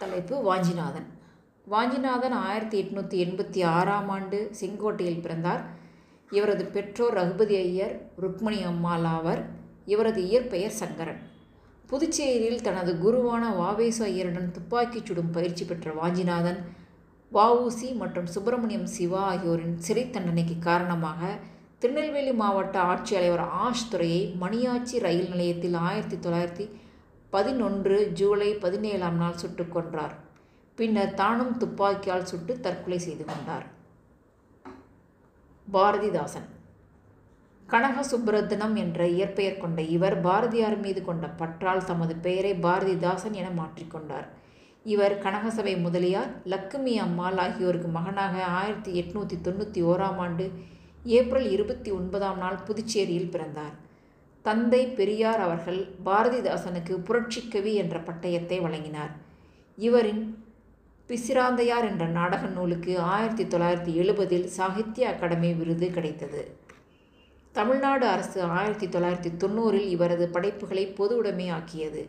தலைப்பு வாஞ்சிநாதன். வாஞ்சிநாதன் ஆயிரத்தி எட்நூற்றி எண்பத்தி ஆறாம் ஆண்டு செங்கோட்டையில் பிறந்தார். இவரது பெற்றோர் ரகுபதி ஐயர் ருக்மணி அம்மாள் ஆவர். இவரது இயற்பெயர் சங்கரன். புதுச்சேரியில் தனது குருவான வாவேசு ஐயருடன் துப்பாக்கிச் சுடும் பயிற்சி பெற்ற வாஞ்சிநாதன் வஉசி மற்றும் சுப்பிரமணியம் சிவா ஆகியோரின் சிறை தண்டனைக்கு காரணமாக திருநெல்வேலி மாவட்ட ஆட்சியாளர் ஆஷ் துறையை மணியாச்சி ரயில் நிலையத்தில் ஆயிரத்தி தொள்ளாயிரத்தி பதினொன்று ஜூலை பதினேழாம் நாள் சுட்டுக் கொன்றார். பின்னர் தானும் துப்பாக்கியால் சுட்டு தற்கொலை செய்து கொண்டார். பாரதிதாசன். கனக சுப்ரதனம் என்ற இயற்பெயர் கொண்ட இவர் பாரதியார் மீது கொண்ட பற்றால் தமது பெயரை பாரதிதாசன் என மாற்றிக்கொண்டார் இவர் கனகசபை முதலியார் லக்குமி அம்மாள் ஆகியோருக்கு மகனாக ஆயிரத்தி எட்நூற்றி தொண்ணூற்றி ஓராம் ஆண்டு ஏப்ரல் இருபத்தி ஒன்பதாம் நாள் புதுச்சேரியில் பிறந்தார். தந்தை பெரியார் அவர்கள் பாரதிதாசனுக்கு புரட்சிக்கவி என்ற பட்டயத்தை வழங்கினார். இவரின் பிசிராந்தையார் என்ற நாடக நூலுக்கு ஆயிரத்தி தொள்ளாயிரத்தி எழுபதில் சாகித்ய அகாடமி விருது கிடைத்தது. தமிழ்நாடு அரசு ஆயிரத்தி தொள்ளாயிரத்தி தொண்ணூறில் இவரது படைப்புகளை பொது உடைமையாக்கியது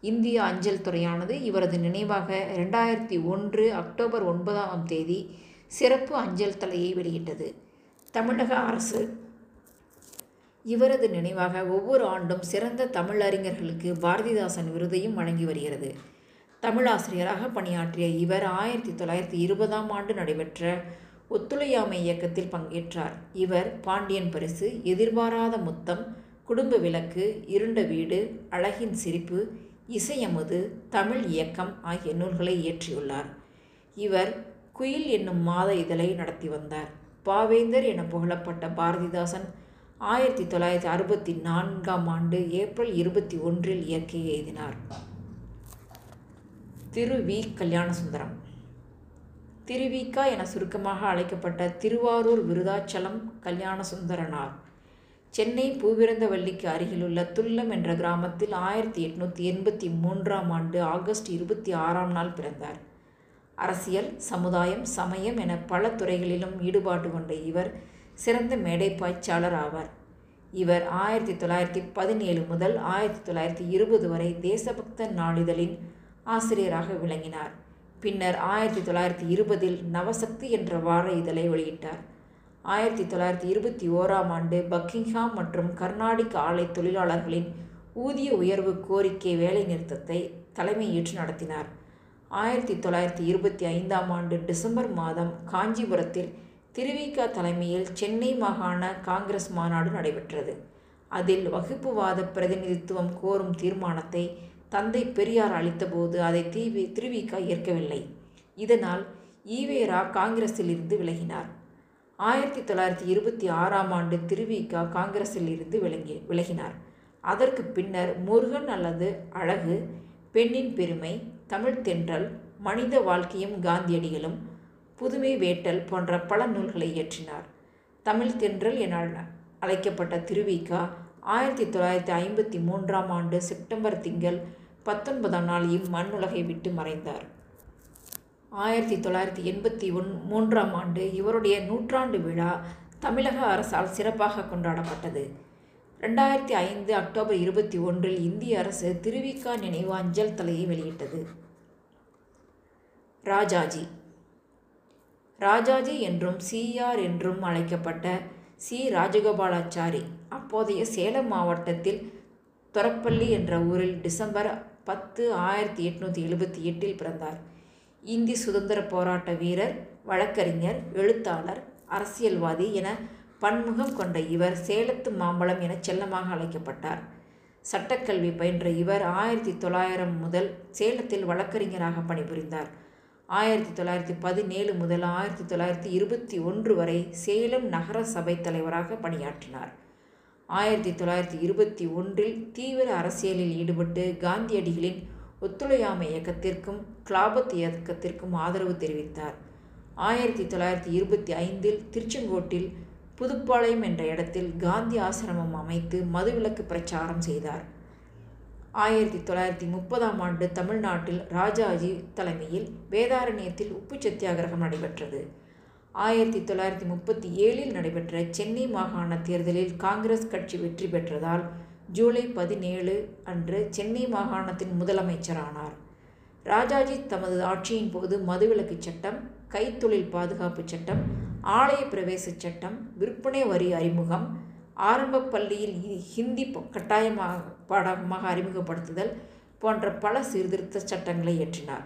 இந்திய அஞ்சல் துறையானது இவரது நினைவாக ரெண்டாயிரத்தி ஒன்று அக்டோபர் ஒன்பதாம் தேதி சிறப்பு அஞ்சல் தலையை வெளியிட்டது. தமிழக அரசு இவரது நினைவாக ஒவ்வொரு ஆண்டும் சிறந்த தமிழறிஞர்களுக்கு பாரதிதாசன் விருதையும் வழங்கி வருகிறது. தமிழாசிரியராக பணியாற்றிய இவர் ஆயிரத்தி தொள்ளாயிரத்தி இருபதாம் ஆண்டு நடைபெற்ற ஒத்துழையாமை இயக்கத்தில் பங்கேற்றார். இவர் பாண்டியன் பரிசு எதிர்பாராத முத்தம் குடும்ப விளக்கு இருண்ட வீடு அழகின் சிரிப்பு இசையமுது தமிழ் இயக்கம் ஆகிய நூல்களை இயற்றியுள்ளார். இவர் குயில் என்னும் மாத இதழை நடத்தி வந்தார். பாவேந்தர் என புகழப்பட்ட பாரதிதாசன் ஆயிரத்தி தொள்ளாயிரத்தி அறுபத்தி நான்காம் ஆண்டு ஏப்ரல் இருபத்தி ஒன்றில் இயற்கை எழுதினார் திரு வி. கல்யாணசுந்தரம். திருவிக்கா என சுருக்கமாக அழைக்கப்பட்ட திருவாரூர் விருதாச்சலம் கல்யாணசுந்தரனார். சென்னை பூவிருந்தவல்லிக்கு அருகிலுள்ள துல்லம் என்ற கிராமத்தில் ஆயிரத்தி எட்நூற்றி எண்பத்தி மூன்றாம் ஆண்டு ஆகஸ்ட் இருபத்தி ஆறாம் நாள் பிறந்தார். அரசியல் சமுதாயம் சமயம் என பல துறைகளிலும் ஈடுபாடு கொண்ட இவர் சிறந்த மேடை பாய்ச்சாளர் ஆவார். இவர் ஆயிரத்தி தொள்ளாயிரத்தி பதினேழு முதல் ஆயிரத்தி தொள்ளாயிரத்தி இருபது வரை தேசபக்த நாளிதழின் ஆசிரியராக விளங்கினார். பின்னர் ஆயிரத்தி தொள்ளாயிரத்தி இருபதில் நவசக்தி என்ற வார இதழை வெளியிட்டார். ஆயிரத்தி தொள்ளாயிரத்தி இருபத்தி ஓராம் ஆண்டு பக்கிங்ஹாம் மற்றும் கர்நாடிக் ஆலை தொழிலாளர்களின் ஊதிய உயர்வு கோரிக்கை வேலைநிறுத்தத்தை தலைமையேற்று நடத்தினார். ஆயிரத்தி தொள்ளாயிரத்தி இருபத்தி ஐந்தாம் ஆண்டு டிசம்பர் மாதம் காஞ்சிபுரத்தில் திருவிக தலைமையில் சென்னை மாகாண காங்கிரஸ் மாநாடு நடைபெற்றது. அதில் வகுப்புவாத பிரதிநிதித்துவம் கோரும் தீர்மானத்தை தந்தை பெரியார் அளித்தபோது அதை தீவி திருவிக ஏற்கவில்லை. இதனால் ஈவேரா காங்கிரஸில் இருந்து விலகினார். ஆயிரத்தி தொள்ளாயிரத்தி இருபத்தி ஆறாம் ஆண்டு திருவிக காங்கிரஸில் இருந்து விளங்கி விலகினார். அதற்கு பின்னர் முருகன் அல்லது அழகு பெண்ணின் பெருமை தமிழ் தென்றல் மனித வாழ்க்கையும் காந்தியடிகளும் புதுமை வேட்டல் போன்ற பல நூல்களை இயற்றினார். தமிழ் தென்றல் என அழைக்கப்பட்ட திருவிகா ஆயிரத்தி தொள்ளாயிரத்தி ஐம்பத்தி மூன்றாம் ஆண்டு செப்டம்பர் திங்கள் பத்தொன்பதாம் நாள் இம்மண்ணுலகை விட்டு மறைந்தார். ஆயிரத்தி தொள்ளாயிரத்தி எண்பத்தி ஒன் மூன்றாம் ஆண்டு இவருடைய நூற்றாண்டு விழா தமிழக அரசால் சிறப்பாக கொண்டாடப்பட்டது. ரெண்டாயிரத்தி ஐந்து அக்டோபர் இருபத்தி ஒன்றில் இந்திய அரசு திருவிக்கா நினைவு அஞ்சல் தலையை வெளியிட்டது. ராஜாஜி ராஜாஜி என்றும் சிஆர் என்றும் அழைக்கப்பட்ட சி. ராஜகோபாலாச்சாரி. அப்போதைய சேலம் மாவட்டத்தில் தொரப்பள்ளி என்ற ஊரில் டிசம்பர் பத்து ஆயிரத்தி எட்நூற்றி எழுபத்தி எட்டில் பிறந்தார். இந்தி சுதந்திர போராட்ட வீரர் வழக்கறிஞர் எழுத்தாளர் அரசியல்வாதி என பன்முகம் கொண்ட இவர் சேலத்து மாம்பழம் என செல்லமாக அழைக்கப்பட்டார். சட்டக்கல்வி பயின்ற இவர் ஆயிரத்தி தொள்ளாயிரம் முதல் சேலத்தில் வழக்கறிஞராக பணிபுரிந்தார். ஆயிரத்தி தொள்ளாயிரத்தி பதினேழு முதல் ஆயிரத்தி தொள்ளாயிரத்தி இருபத்தி ஒன்று வரை சேலம் நகர சபை தலைவராக பணியாற்றினார். ஆயிரத்தி தொள்ளாயிரத்தி இருபத்தி ஒன்றில் தீவிர அரசியலில் ஈடுபட்டு காந்தியடிகளின் ஒத்துழையாமை இயக்கத்திற்கும் கிளாபத் இயக்கத்திற்கும் ஆதரவு தெரிவித்தார். ஆயிரத்தி தொள்ளாயிரத்தி இருபத்தி ஐந்தில் திருச்செங்கோட்டில் புதுப்பாளையம் என்ற இடத்தில் காந்தி ஆசிரமம் அமைத்து மதுவிலக்கு பிரச்சாரம் செய்தார். ஆயிரத்தி தொள்ளாயிரத்தி முப்பதாம் ஆண்டு தமிழ்நாட்டில் ராஜாஜி தலைமையில் வேதாரண்யத்தில் உப்பு சத்தியாகிரகம் நடைபெற்றது. ஆயிரத்தி தொள்ளாயிரத்தி முப்பத்தி ஏழில் நடைபெற்ற சென்னை மாகாண தேர்தலில் காங்கிரஸ் கட்சி வெற்றி பெற்றதால் ஜூலை பதினேழு அன்று சென்னை மாகாணத்தின் முதலமைச்சரானார். ராஜாஜி தமது ஆட்சியின் போது மதுவிலக்கு சட்டம் கைத்தொழில் பாதுகாப்பு சட்டம் ஆலய பிரவேச சட்டம் விற்பனை வரி அறிமுகம் ஆரம்ப பள்ளியில் ஹிந்தி கட்டாயமாக பாடமாக அறிமுகப்படுத்துதல் போன்ற பல சீர்திருத்த சட்டங்களை இயற்றினார்.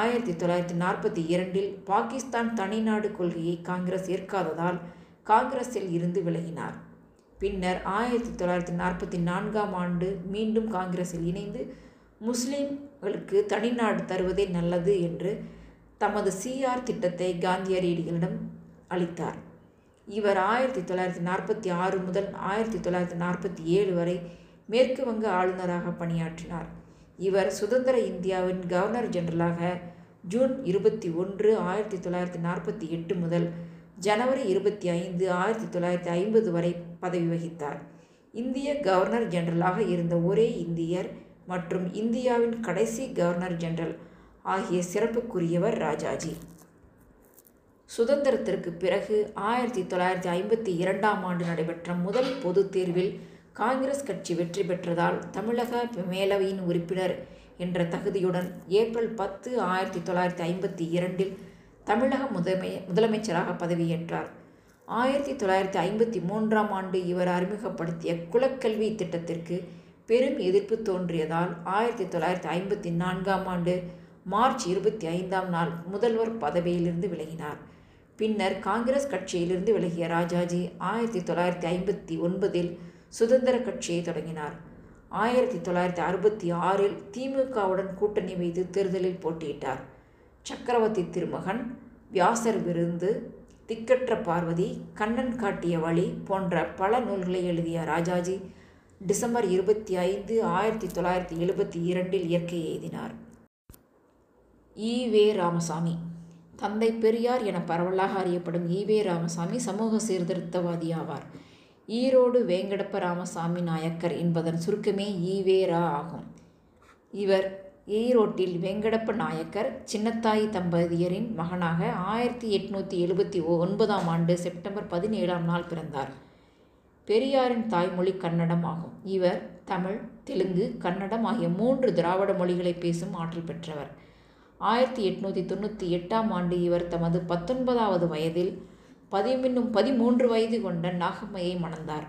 ஆயிரத்தி தொள்ளாயிரத்தி நாற்பத்தி இரண்டில் பாகிஸ்தான் தனிநாடு கொள்கையை காங்கிரஸ் ஏற்காததால் காங்கிரஸில் இருந்து விலகினார். பின்னர் ஆயிரத்தி தொள்ளாயிரத்தி நாற்பத்தி நான்காம் ஆண்டு மீண்டும் காங்கிரஸில் இணைந்து முஸ்லீம்களுக்கு தனிநாடு தருவதே நல்லது என்று தமது சிஆர் திட்டத்தை காந்தியடிகளிடம் அளித்தார். இவர் ஆயிரத்தி தொள்ளாயிரத்தி நாற்பத்தி ஆறு முதல் ஆயிரத்தி தொள்ளாயிரத்தி நாற்பத்தி ஏழு வரை மேற்கு வங்க ஆளுநராக பணியாற்றினார். இவர் சுதந்திர இந்தியாவின் கவர்னர் ஜெனரலாக ஜூன் இருபத்தி ஒன்று ஆயிரத்தி தொள்ளாயிரத்தி நாற்பத்தி எட்டு முதல் ஜனவரி இருபத்தி ஐந்து ஆயிரத்தி தொள்ளாயிரத்தி ஐம்பது வரை பதவி வகித்தார். இந்திய கவர்னர் ஜெனரலாக இருந்த ஒரே இந்தியர் மற்றும் இந்தியாவின் கடைசி கவர்னர் ஜெனரல் ஆகிய சிறப்புக்குரியவர் ராஜாஜி. சுதந்திரத்திற்கு பிறகு ஆயிரத்தி தொள்ளாயிரத்தி ஐம்பத்தி இரண்டாம் ஆண்டு நடைபெற்ற முதல் பொதுத் தேர்வில் காங்கிரஸ் கட்சி வெற்றி பெற்றதால் தமிழக மேலவையின் உறுப்பினர் என்ற தகுதியுடன் ஏப்ரல் பத்து ஆயிரத்தி தொள்ளாயிரத்தி ஐம்பத்தி இரண்டில் தமிழக முதலமை முதலமைச்சராக பதவியேற்றார். ஆயிரத்தி தொள்ளாயிரத்தி ஐம்பத்தி மூன்றாம் ஆண்டு இவர் அறிமுகப்படுத்திய குலக்கல்வி திட்டத்திற்கு பெரும் எதிர்ப்பு தோன்றியதால் ஆயிரத்தி தொள்ளாயிரத்தி ஐம்பத்தி நான்காம் ஆண்டு மார்ச் இருபத்தி ஐந்தாம் நாள் முதல்வர் பதவியிலிருந்து விலகினார். பின்னர் காங்கிரஸ் கட்சியிலிருந்து விலகிய ராஜாஜி ஆயிரத்தி தொள்ளாயிரத்தி ஐம்பத்தி ஒன்பதில் சுதந்திர கட்சியை தொடங்கினார். ஆயிரத்தி தொள்ளாயிரத்தி அறுபத்தி ஆறில் திமுகவுடன் கூட்டணி வைத்து தேர்தலில் போட்டியிட்டார். சக்கரவர்த்தி திருமகன் வியாசர் விருந்து திக்கற்ற பார்வதி கண்ணன் காட்டிய வழி போன்ற பல நூல்களை எழுதிய ராஜாஜி டிசம்பர் இருபத்தி ஐந்து ஆயிரத்தி தொள்ளாயிரத்தி எழுபத்தி இரண்டில் இயற்கை எழுதினார் ஈ வே. ராமசாமி தந்தை பெரியார் என பரவலாக அறியப்படும் ஈவே ராமசாமி சமூக சீர்திருத்தவாதி ஆவார் ஈரோடு வேங்கடப்ப ராமசாமி நாயக்கர் என்பதன் சுருக்கமே ஈவேரா ஆகும். இவர் ஈரோட்டில் வெங்கடப்ப நாயக்கர் சின்னத்தாய் தம்பதியரின் மகனாக ஆயிரத்தி எட்நூற்றி எழுபத்தி ஒன்பதாம் ஆண்டு செப்டம்பர் பதினேழாம் நாள் பிறந்தார். பெரியாரின் தாய்மொழி கன்னடம் ஆகும். இவர் தமிழ் தெலுங்கு கன்னடம் ஆகிய மூன்று திராவிட மொழிகளை பேசும் ஆற்றல் பெற்றவர். ஆயிரத்தி எட்நூற்றி தொண்ணூற்றி எட்டாம் ஆண்டு இவர் தமது பத்தொன்பதாவது வயதில் பதிமின்னும் பதிமூன்று வயது கொண்ட நாகம்மையை மணந்தார்.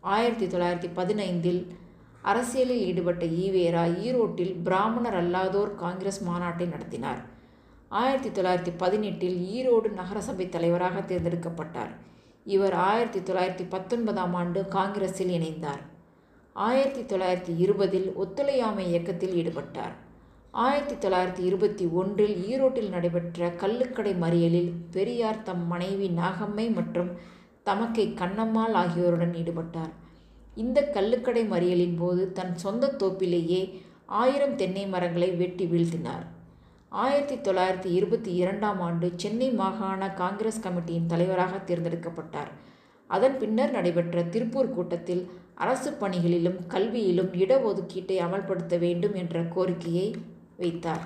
ஆயிரத்தி தொள்ளாயிரத்தி பதினைந்தில் அரசியலில் ஈடுபட்ட ஈவேரா ஈரோட்டில் பிராமணர் அல்லாதோர் காங்கிரஸ் மாநாட்டை நடத்தினார். ஆயிரத்தி தொள்ளாயிரத்தி பதினெட்டில் ஈரோடு நகரசபை தலைவராக தேர்ந்தெடுக்கப்பட்டார். இவர் ஆயிரத்தி தொள்ளாயிரத்தி பத்தொன்பதாம் ஆண்டு காங்கிரஸில் இணைந்தார். ஆயிரத்தி தொள்ளாயிரத்தி இருபதில் ஒத்துழையாமை இயக்கத்தில் ஈடுபட்டார். ஆயிரத்தி தொள்ளாயிரத்தி இருபத்தி ஒன்றில் ஈரோட்டில் நடைபெற்ற கள்ளுக்கடை மறியலில் பெரியார் தம் மனைவி நாகம்மை மற்றும் தமக்கை கண்ணம்மாள் ஆகியோருடன் ஈடுபட்டார். இந்த கள்ளுக்கடை மறியலின் போது தன் சொந்த தோப்பிலேயே ஆயிரம் தென்னை மரங்களை வெட்டி வீழ்த்தினார். ஆயிரத்தி தொள்ளாயிரத்தி இருபத்தி இரண்டாம் ஆண்டு சென்னை மாகாண காங்கிரஸ் கமிட்டியின் தலைவராக தேர்ந்தெடுக்கப்பட்டார். அதன் பின்னர் நடைபெற்ற திருப்பூர் கூட்டத்தில் அரசு பணிகளிலும் கல்வியிலும் இடஒதுக்கீட்டை அமல்படுத்த வேண்டும் என்ற கோரிக்கையை வைத்தார்.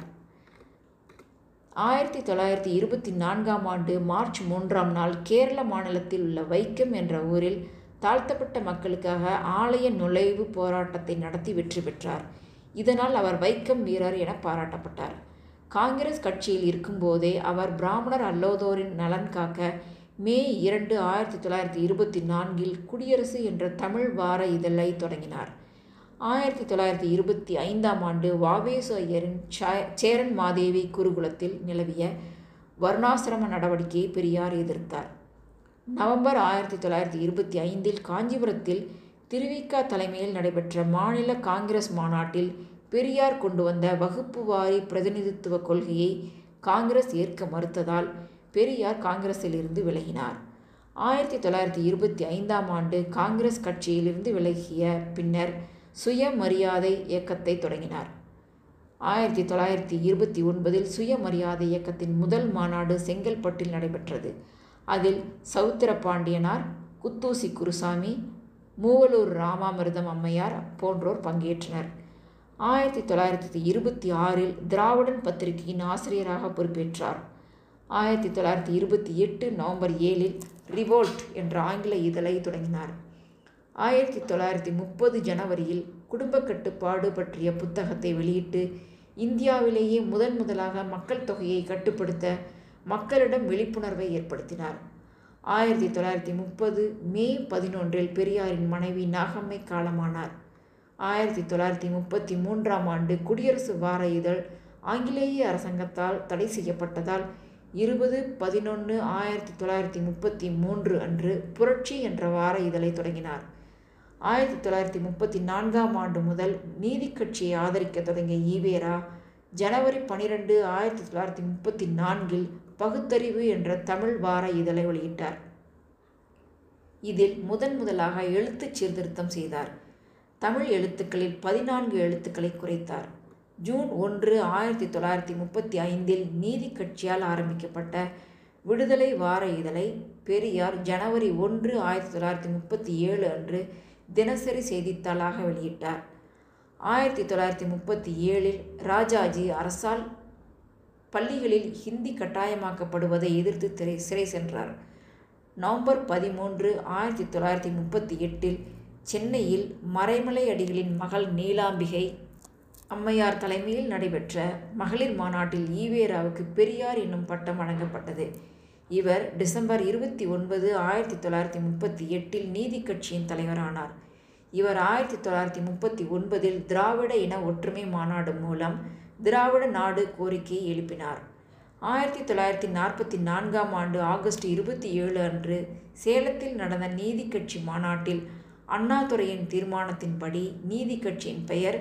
ஆயிரத்தி தொள்ளாயிரத்தி இருபத்தி நான்காம் ஆண்டு மார்ச் மூன்றாம் நாள் கேரள மாநிலத்தில் உள்ள வைக்கம் என்ற ஊரில் தாழ்த்தப்பட்ட மக்களுக்காக ஆலய நுழைவு போராட்டத்தை நடத்தி வெற்றி பெற்றார். இதனால் அவர் வைக்கம் வீரர் என பாராட்டப்பட்டார். காங்கிரஸ் கட்சியில் இருக்கும்போதே அவர் பிராமணர் அல்லோதோரின் நலன் காக்க மே இரண்டு ஆயிரத்தி தொள்ளாயிரத்தி இருபத்தி நான்கில் குடியரசு என்ற தமிழ் வார இதழை தொடங்கினார். ஆயிரத்தி தொள்ளாயிரத்தி இருபத்தி ஐந்தாம் ஆண்டு வாவேசு ஐயரின் சேரன் மாதேவி குருகுலத்தில் நிலவிய வர்ணாசிரம நடவடிக்கையை பெரியார் எதிர்த்தார். நவம்பர் ஆயிரத்தி தொள்ளாயிரத்தி இருபத்தி ஐந்தில் காஞ்சிபுரத்தில் திருவிக்கா தலைமையில் நடைபெற்ற மாநில காங்கிரஸ் மாநாட்டில் பெரியார் கொண்டு வந்த வகுப்பு வாரி பிரதிநிதித்துவ கொள்கையை காங்கிரஸ் ஏற்க மறுத்ததால் பெரியார் காங்கிரஸிலிருந்து விலகினார். ஆயிரத்தி தொள்ளாயிரத்தி இருபத்தி ஐந்தாம் ஆண்டு காங்கிரஸ் கட்சியிலிருந்து விலகிய பின்னர் சுயமரியாதை இயக்கத்தை தொடங்கினார். ஆயிரத்தி தொள்ளாயிரத்தி இருபத்தி ஒன்பதில் சுயமரியாதை இயக்கத்தின் முதல் மாநாடு செங்கல்பட்டில் நடைபெற்றது. அதில் சவுத்திர பாண்டியனார் குத்தூசி குருசாமி மூவலூர் ராமாமிர்தம் அம்மையார் போன்றோர் பங்கேற்றனர். ஆயிரத்தி தொள்ளாயிரத்தி இருபத்தி ஆறில் திராவிடன் பத்திரிகையின் ஆசிரியராக பொறுப்பேற்றார். ஆயிரத்தி தொள்ளாயிரத்தி இருபத்தி எட்டு நவம்பர் ஏழில் ரிவோல்ட் என்ற ஆங்கில இதழை தொடங்கினார். ஆயிரத்தி தொள்ளாயிரத்தி முப்பது ஜனவரியில் குடும்ப கட்டுப்பாடு பற்றிய புத்தகத்தை வெளியிட்டு இந்தியாவிலேயே முதன் முதலாக மக்கள் தொகையை கட்டுப்படுத்த மக்களிடம் விழிப்புணர்வை ஏற்படுத்தினார். ஆயிரத்தி தொள்ளாயிரத்தி முப்பது மே பதினொன்றில் பெரியாரின் மனைவி நாகம்மை காலமானார். ஆயிரத்தி தொள்ளாயிரத்தி முப்பத்தி மூன்றாம் ஆண்டு குடியரசு வார இதழ் ஆங்கிலேய அரசாங்கத்தால் தடை செய்யப்பட்டதால் இருபது பதினொன்று ஆயிரத்தி தொள்ளாயிரத்தி முப்பத்தி மூன்று அன்று புரட்சி என்ற வார இதழை தொடங்கினார். ஆயிரத்தி தொள்ளாயிரத்தி முப்பத்தி நான்காம் ஆண்டு முதல் நீதி கட்சியை ஆதரிக்க தொடங்கிய ஈவேரா ஜனவரி பனிரெண்டு ஆயிரத்தி தொள்ளாயிரத்தி முப்பத்தி நான்கில் பகுத்தறிவு என்ற தமிழ் வார இதழை வெளியிட்டார். இதில் முதன் முதலாக எழுத்துச் சீர்திருத்தம் செய்தார். தமிழ் எழுத்துக்களில் பதினான்கு எழுத்துக்களை குறைத்தார். ஜூன் ஒன்று ஆயிரத்தி தொள்ளாயிரத்தி முப்பத்தி ஐந்தில் நீதி கட்சியால் ஆரம்பிக்கப்பட்ட விடுதலை வார இதழை பெரியார் ஜனவரி ஒன்று ஆயிரத்தி தொள்ளாயிரத்தி முப்பத்தி ஏழு அன்று தினசரி செய்தித்தாளாக வெளியிட்டார். ஆயிரத்தி தொள்ளாயிரத்தி முப்பத்தி ஏழில் ராஜாஜி அரசால் பள்ளிகளில் ஹிந்தி கட்டாயமாக்கப்படுவதை எதிர்த்து திரை சிறை சென்றார். நவம்பர் பதிமூன்று ஆயிரத்தி தொள்ளாயிரத்தி முப்பத்தி எட்டில் சென்னையில் மறைமலை அடிகளின் மகள் நீலாம்பிகை அம்மையார் தலைமையில் நடைபெற்ற மகளிர் மாநாட்டில் ஈவேராவுக்கு பெரியார் என்னும் பட்டம் வழங்கப்பட்டது. இவர் டிசம்பர் இருபத்தி ஒன்பது ஆயிரத்தி தொள்ளாயிரத்தி முப்பத்தி எட்டில் நீதி கட்சியின் தலைவரானார். இவர் ஆயிரத்தி தொள்ளாயிரத்தி முப்பத்தி ஒன்பதில் திராவிட இன ஒற்றுமை மாநாடு மூலம் திராவிட நாடு கோரிக்கையை எழுப்பினார். ஆயிரத்தி தொள்ளாயிரத்தி நாற்பத்தி நான்காம் ஆண்டு ஆகஸ்ட் இருபத்தி ஏழு அன்று சேலத்தில் நடந்த நீதி கட்சி மாநாட்டில் அண்ணாதுரையின் தீர்மானத்தின்படி நீதி கட்சியின் பெயர்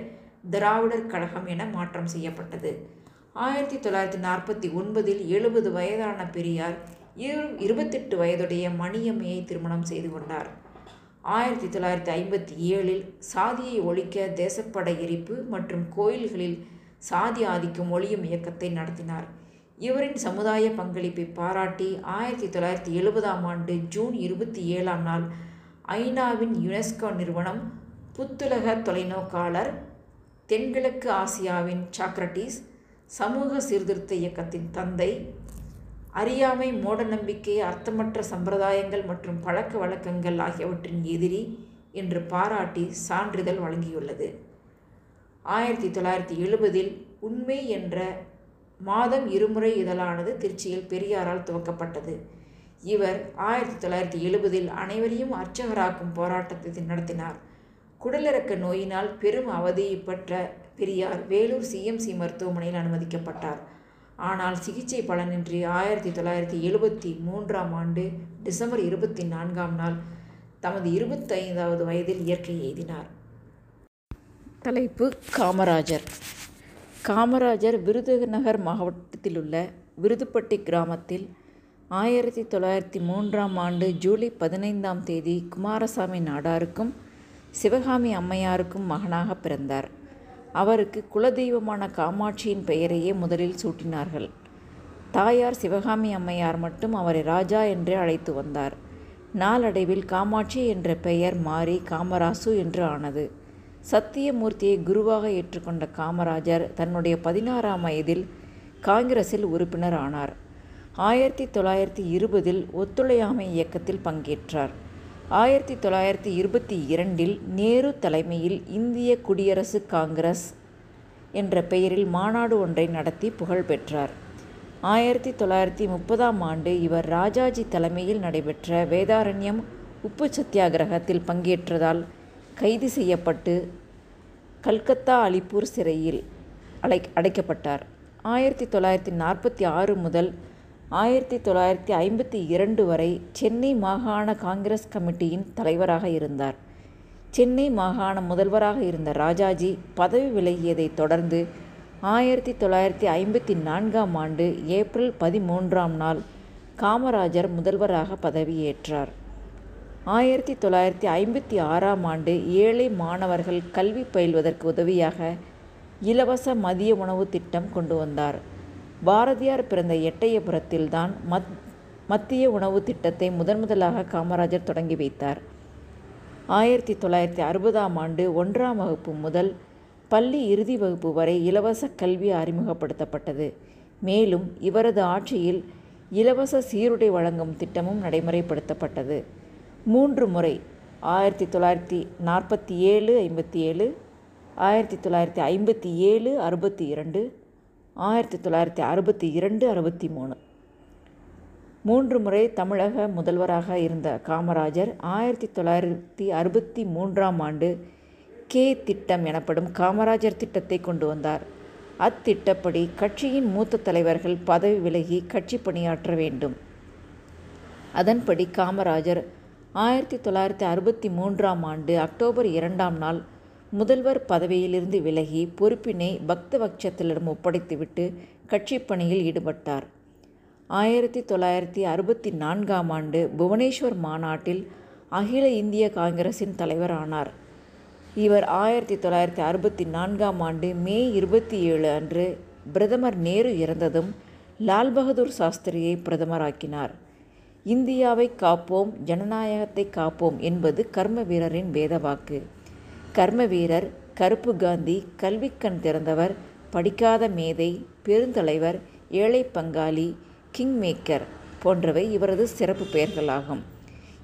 திராவிடர் கழகம் என மாற்றம் செய்யப்பட்டது. ஆயிரத்தி தொள்ளாயிரத்தி நாற்பத்தி ஒன்பதில் எழுபது வயதான பெரியார் இரு இருபத்தெட்டு வயதுடைய மணியம்மையை திருமணம் செய்து கொண்டார். ஆயிரத்தி தொள்ளாயிரத்தி ஐம்பத்தி ஏழில் சாதியை ஒழிக்க தேசப்பட எரிப்பு மற்றும் கோயில்களில் சாதி ஆதிக்கம் ஒழியும் இயக்கத்தை நடத்தினார். இவரின் சமுதாய பங்களிப்பை பாராட்டி ஆயிரத்தி தொள்ளாயிரத்தி எழுபதாம் ஆண்டு ஜூன் இருபத்தி ஏழாம் நாள் ஐநாவின் யுனெஸ்கோ நிறுவனம் புத்துலக தொலைநோக்காளர் தென்கிழக்கு ஆசியாவின் சாக்ரட்டிஸ் சமூக சீர்திருத்த இயக்கத்தின் தந்தை அறியாமை மூட நம்பிக்கை அர்த்தமற்ற சம்பிரதாயங்கள் மற்றும் பழக்க வழக்கங்கள் ஆகியவற்றின் எதிரி என்று பாராட்டி சான்றிதழ் வழங்கியுள்ளது. ஆயிரத்தி தொள்ளாயிரத்தி எழுபதில் உண்மை என்ற மாதம் இருமுறை இதழானது திருச்சியில் பெரியாரால் துவக்கப்பட்டது. இவர் ஆயிரத்தி தொள்ளாயிரத்தி எழுபதில் அனைவரையும் அர்ச்சகராக்கும் போராட்டத்தை நடத்தினார். குடலிறக்க நோயினால் பெரும் அவதியைப்பட்ட பெரியார் வேலூர் சிஎம்சி மருத்துவமனையில் அனுமதிக்கப்பட்டார். ஆனால் சிகிச்சை பலனின்றி ஆயிரத்தி தொள்ளாயிரத்தி எழுபத்தி மூன்றாம் ஆண்டு டிசம்பர் இருபத்தி நான்காம் நாள் தமது இருபத்தைந்தாவது வயதில் இயற்கை எய்தினார். தலைப்பு காமராஜர். காமராஜர் விருதுநகர் மாவட்டத்தில் உள்ள விருதுப்பட்டி கிராமத்தில் ஆயிரத்தி தொள்ளாயிரத்தி மூன்றாம் ஆண்டு ஜூலை பதினைந்தாம் தேதி குமாரசாமி நாடாருக்கும் சிவகாமி அம்மையாருக்கும் மகனாக பிறந்தார். அவருக்கு குலதெய்வமான காமாட்சியின் பெயரையே முதலில் சூட்டினார்கள். தாயார் சிவகாமி அம்மையார் மட்டும் அவரை ராஜா என்றே அழைத்து வந்தார். நாளடைவில் காமாட்சி என்ற பெயர் மாறி காமராசு என்று ஆனது. சத்தியமூர்த்தியை குருவாக ஏற்றுக்கொண்ட காமராஜர் தன்னுடைய பதினாறாம் வயதில் காங்கிரஸில் உறுப்பினர் ஆனார். ஆயிரத்தி தொள்ளாயிரத்தி இருபதில் ஒத்துழையாமை இயக்கத்தில் பங்கேற்றார். ஆயிரத்தி தொள்ளாயிரத்தி இருபத்தி இரண்டில் நேரு தலைமையில் இந்திய குடியரசு காங்கிரஸ் என்ற பெயரில் மாநாடு ஒன்றை நடத்தி புகழ் பெற்றார். ஆயிரத்தி தொள்ளாயிரத்தி முப்பதாம் ஆண்டு இவர் ராஜாஜி தலைமையில் நடைபெற்ற வேதாரண்யம் உப்பு சத்தியாகிரகத்தில் பங்கேற்றதால் கைது செய்யப்பட்டு கல்கத்தா அலிப்பூர் சிறையில் அடை அடைக்கப்பட்டார். ஆயிரத்தி தொள்ளாயிரத்தி நாற்பத்தி ஆறு முதல் ஆயிரத்தி தொள்ளாயிரத்தி ஐம்பத்தி இரண்டு வரை சென்னை மாகாண காங்கிரஸ் கமிட்டியின் தலைவராக இருந்தார். சென்னை மாகாண முதல்வராக இருந்த ராஜாஜி பதவி விலகியதைத் தொடர்ந்து ஆயிரத்தி தொள்ளாயிரத்தி ஐம்பத்தி நான்காம் ஆண்டு ஏப்ரல் பதிமூன்றாம் நாள் காமராஜர் முதல்வராக பதவியேற்றார். ஆயிரத்தி தொள்ளாயிரத்தி ஐம்பத்தி ஆறாம் ஆண்டு ஏழை மாணவர்கள் கல்வி பயில்வதற்கு உதவியாக இலவச மதிய உணவு திட்டம் கொண்டு வந்தார். பாரதியார் பிறந்த எட்டயபுரத்தில்தான் மத் மத்திய உணவு திட்டத்தை முதன் முதலாக காமராஜர் தொடங்கி வைத்தார். ஆயிரத்தி தொள்ளாயிரத்தி அறுபதாம் ஆண்டு ஒன்றாம் வகுப்பு முதல் பள்ளி இறுதி வகுப்பு வரை இலவச கல்வி அறிமுகப்படுத்தப்பட்டது. மேலும் இவரது ஆட்சியில் இலவச சீருடை வழங்கும் திட்டமும் நடைமுறைப்படுத்தப்பட்டது. மூன்று முறை ஆயிரத்தி தொள்ளாயிரத்தி நாற்பத்தி ஏழு ஐம்பத்தி ஏழு ஆயிரத்தி தொள்ளாயிரத்தி ஐம்பத்தி ஏழு அறுபத்தி இரண்டு ஆயிரத்தி தொள்ளாயிரத்தி அறுபத்தி இரண்டு அறுபத்தி மூணு. மூன்று முறை தமிழக முதல்வராக இருந்த காமராஜர் ஆயிரத்தி தொள்ளாயிரத்தி அறுபத்தி மூன்றாம் ஆண்டு கே திட்டம் எனப்படும் காமராஜர் திட்டத்தை கொண்டு வந்தார். அத்திட்டப்படி கட்சியின் மூத்த தலைவர்கள் பதவி விலகி கட்சி பணியாற்ற வேண்டும். அதன்படி காமராஜர் ஆயிரத்தி தொள்ளாயிரத்தி அறுபத்தி மூன்றாம் ஆண்டு அக்டோபர் இரண்டாம் நாள் முதல்வர் பதவியிலிருந்து விலகி பொறுப்பினை பக்தபக்ஷத்திலிடம் ஒப்படைத்துவிட்டு கட்சி பணியில் ஈடுபட்டார். ஆயிரத்தி தொள்ளாயிரத்தி அறுபத்தி நான்காம் ஆண்டு புவனேஸ்வர் மாநாட்டில் அகில இந்திய காங்கிரசின் தலைவர் ஆனார் இவர் ஆயிரத்தி தொள்ளாயிரத்தி அறுபத்தி நான்காம் ஆண்டு மே இருபத்தி ஏழு அன்று பிரதமர் நேரு இறந்ததும் லால் பகதூர் சாஸ்திரியை பிரதமராக்கினார். இந்தியாவை காப்போம் ஜனநாயகத்தை காப்போம் என்பது கர்ம வீரரின் வேதவாக்கு. கர்ம வீரர் கருப்பு காந்தி கல்விக்கண் திறந்தவர் படிக்காத மேதை பெருந்தலைவர் ஏழை பங்காளி கிங் மேக்கர் போன்றவை இவரது சிறப்பு பெயர்களாகும்.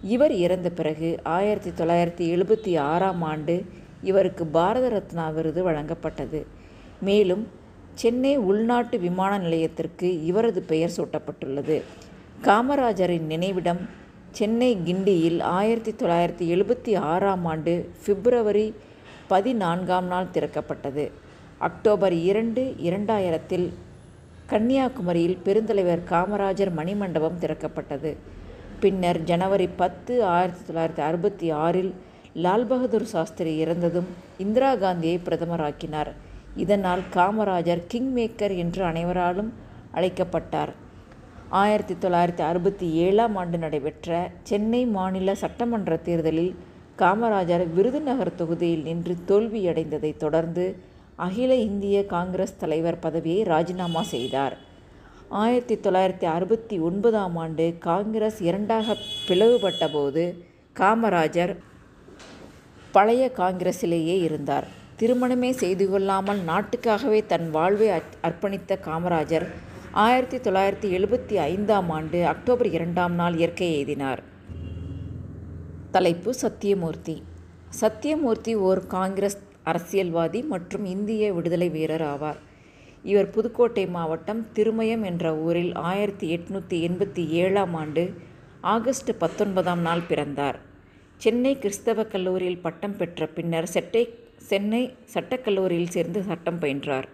இவர் இறந்த பிறகு ஆயிரத்தி தொள்ளாயிரத்தி எழுபத்தி ஆறாம் ஆண்டு இவருக்கு பாரத ரத்னா விருது வழங்கப்பட்டது. மேலும் சென்னை உள்நாட்டு விமான நிலையத்திற்கு இவரது பெயர் சூட்டப்பட்டுள்ளது. காமராஜரின் நினைவிடம் சென்னை கிண்டியில் ஆயிரத்தி தொள்ளாயிரத்தி எழுபத்தி ஆறாம் ஆண்டு பிப்ரவரி பதினான்காம் நாள் திறக்கப்பட்டது. அக்டோபர் இரண்டு இரண்டாயிரத்தில் கன்னியாகுமரியில் பெருந்தலைவர் காமராஜர் மணிமண்டபம் திறக்கப்பட்டது. பின்னர் ஜனவரி பத்து ஆயிரத்தி தொள்ளாயிரத்தி அறுபத்தி ஆறில் லால் பகதூர் சாஸ்திரி இறந்ததும் இந்திரா காந்தியை பிரதமராக்கினார். இதனால் காமராஜர் கிங் மேக்கர் என்று அனைவராலும் அழைக்கப்பட்டார். ஆயிரத்தி தொள்ளாயிரத்தி அறுபத்தி ஏழாம் ஆண்டு நடைபெற்ற சென்னை மாநில சட்டமன்ற தேர்தலில் காமராஜர் விருதுநகர் தொகுதியில் நின்று தோல்வியடைந்ததைத் தொடர்ந்து அகில இந்திய காங்கிரஸ் தலைவர் பதவியை ராஜினாமா செய்தார். ஆயிரத்தி தொள்ளாயிரத்தி அறுபத்தி ஒன்பதாம் ஆண்டு காங்கிரஸ் இரண்டாக பிளவுபட்ட போது காமராஜர் பழைய காங்கிரஸிலேயே இருந்தார். திருமணமே செய்து கொள்ளாமல் நாட்டுக்காகவே தன் வாழ்வை அர்ப்பணித்த காமராஜர் ஆயிரத்தி தொள்ளாயிரத்தி எழுபத்தி ஐந்தாம் ஆண்டு அக்டோபர் இரண்டாம் நாள் இயற்கை எய்தினார். தலைப்பு சத்தியமூர்த்தி. சத்தியமூர்த்தி ஓர் காங்கிரஸ் அரசியல்வாதி மற்றும் இந்திய விடுதலை வீரர் ஆவார். இவர் புதுக்கோட்டை மாவட்டம் திருமயம் என்ற ஊரில் ஆயிரத்தி எட்நூற்றி எண்பத்தி ஏழாம் ஆண்டு ஆகஸ்ட் பத்தொன்பதாம் நாள் பிறந்தார். சென்னை கிறிஸ்தவ கல்லூரியில் பட்டம் பெற்ற பின்னர் செட்டை சென்னை சட்டக்கல்லூரியில் சேர்ந்து சட்டம் பயின்றார்.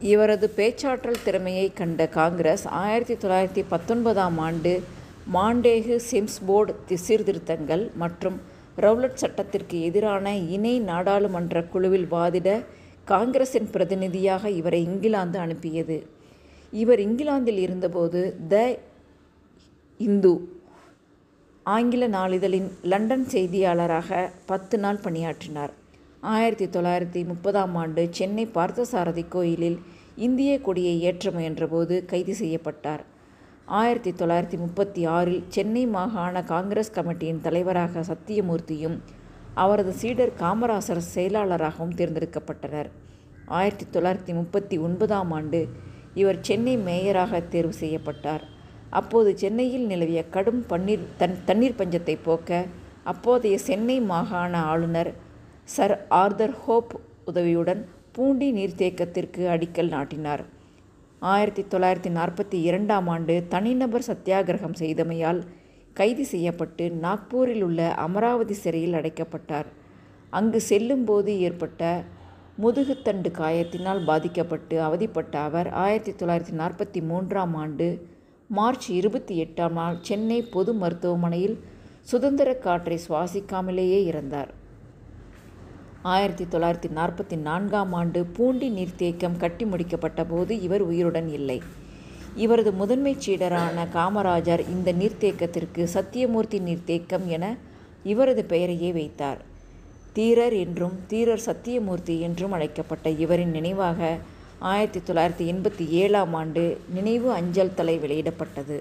இவரது பேச்சாற்றல் திறமையை கண்ட காங்கிரஸ் ஆயிரத்தி தொள்ளாயிரத்தி பத்தொன்பதாம் ஆண்டு மாண்டேகு சிம்ஸ்போர்டு சீர்திருத்தங்கள் மற்றும் ரவுலட் சட்டத்திற்கு எதிரான இணை நாடாளுமன்ற குழுவில் வாதிட காங்கிரஸின் பிரதிநிதியாக இவரை இங்கிலாந்து அனுப்பியது. இவர் இங்கிலாந்தில் இருந்தபோது த இந்து ஆங்கில நாளிதழின் லண்டன் செய்தியாளராக பத்து நாள் பணியாற்றினார். ஆயிரத்தி தொள்ளாயிரத்தி முப்பதாம் ஆண்டு சென்னை பார்த்தசாரதி கோயிலில் இந்திய கொடியை ஏற்ற முயன்றபோது கைது செய்யப்பட்டார். ஆயிரத்தி தொள்ளாயிரத்தி முப்பத்தி ஆறில் சென்னை மாகாண காங்கிரஸ் கமிட்டியின் தலைவராக சத்தியமூர்த்தியும் அவரது சீடர் காமராசர் செயலாளராகவும் தேர்ந்தெடுக்கப்பட்டனர். ஆயிரத்தி தொள்ளாயிரத்தி முப்பத்தி ஒன்பதாம் ஆண்டு இவர் சென்னை மேயராக தேர்வு செய்யப்பட்டார். அப்போது சென்னையில் நிலவிய கடும் பன்னீர் தன் தண்ணீர் பஞ்சத்தை போக்க அப்போதைய சென்னை மாகாண ஆளுநர் சர் ஆர்தர் ஹோப் உதவியுடன் பூண்டி நீர்த்தேக்கத்திற்கு அடிக்கல் நாட்டினார். ஆயிரத்தி தொள்ளாயிரத்தி நாற்பத்தி இரண்டாம் ஆண்டு தனிநபர் சத்தியாகிரகம் செய்தமையால் கைது செய்யப்பட்டு நாக்பூரில் உள்ள அமராவதி சிறையில் அடைக்கப்பட்டார். அங்கு செல்லும்போது ஏற்பட்ட முதுகுத்தண்டு காயத்தினால் பாதிக்கப்பட்டு அவதிப்பட்ட அவர் ஆயிரத்தி தொள்ளாயிரத்தி நாற்பத்தி மூன்றாம் ஆண்டு மார்ச் இருபத்தி எட்டாம் நாள் சென்னை பொது மருத்துவமனையில் சுதந்திர காற்றை சுவாசிக்காமலேயே இறந்தார். ஆயிரத்தி தொள்ளாயிரத்தி நாற்பத்தி நான்காம் ஆண்டு பூண்டி நீர்த்தேக்கம் கட்டி முடிக்கப்பட்ட போது இவர் உயிருடன் இல்லை. இவரது முதன்மை சீடரான காமராஜர் இந்த நீர்த்தேக்கத்திற்கு சத்தியமூர்த்தி நீர்த்தேக்கம் என இவரது பெயரையே வைத்தார். தீரர் என்றும் தீரர் சத்தியமூர்த்தி என்றும் அழைக்கப்பட்ட இவரின் நினைவாக ஆயிரத்தி தொள்ளாயிரத்தி எண்பத்தி ஏழாம் ஆண்டு நினைவு அஞ்சல் தலை வெளியிடப்பட்டது.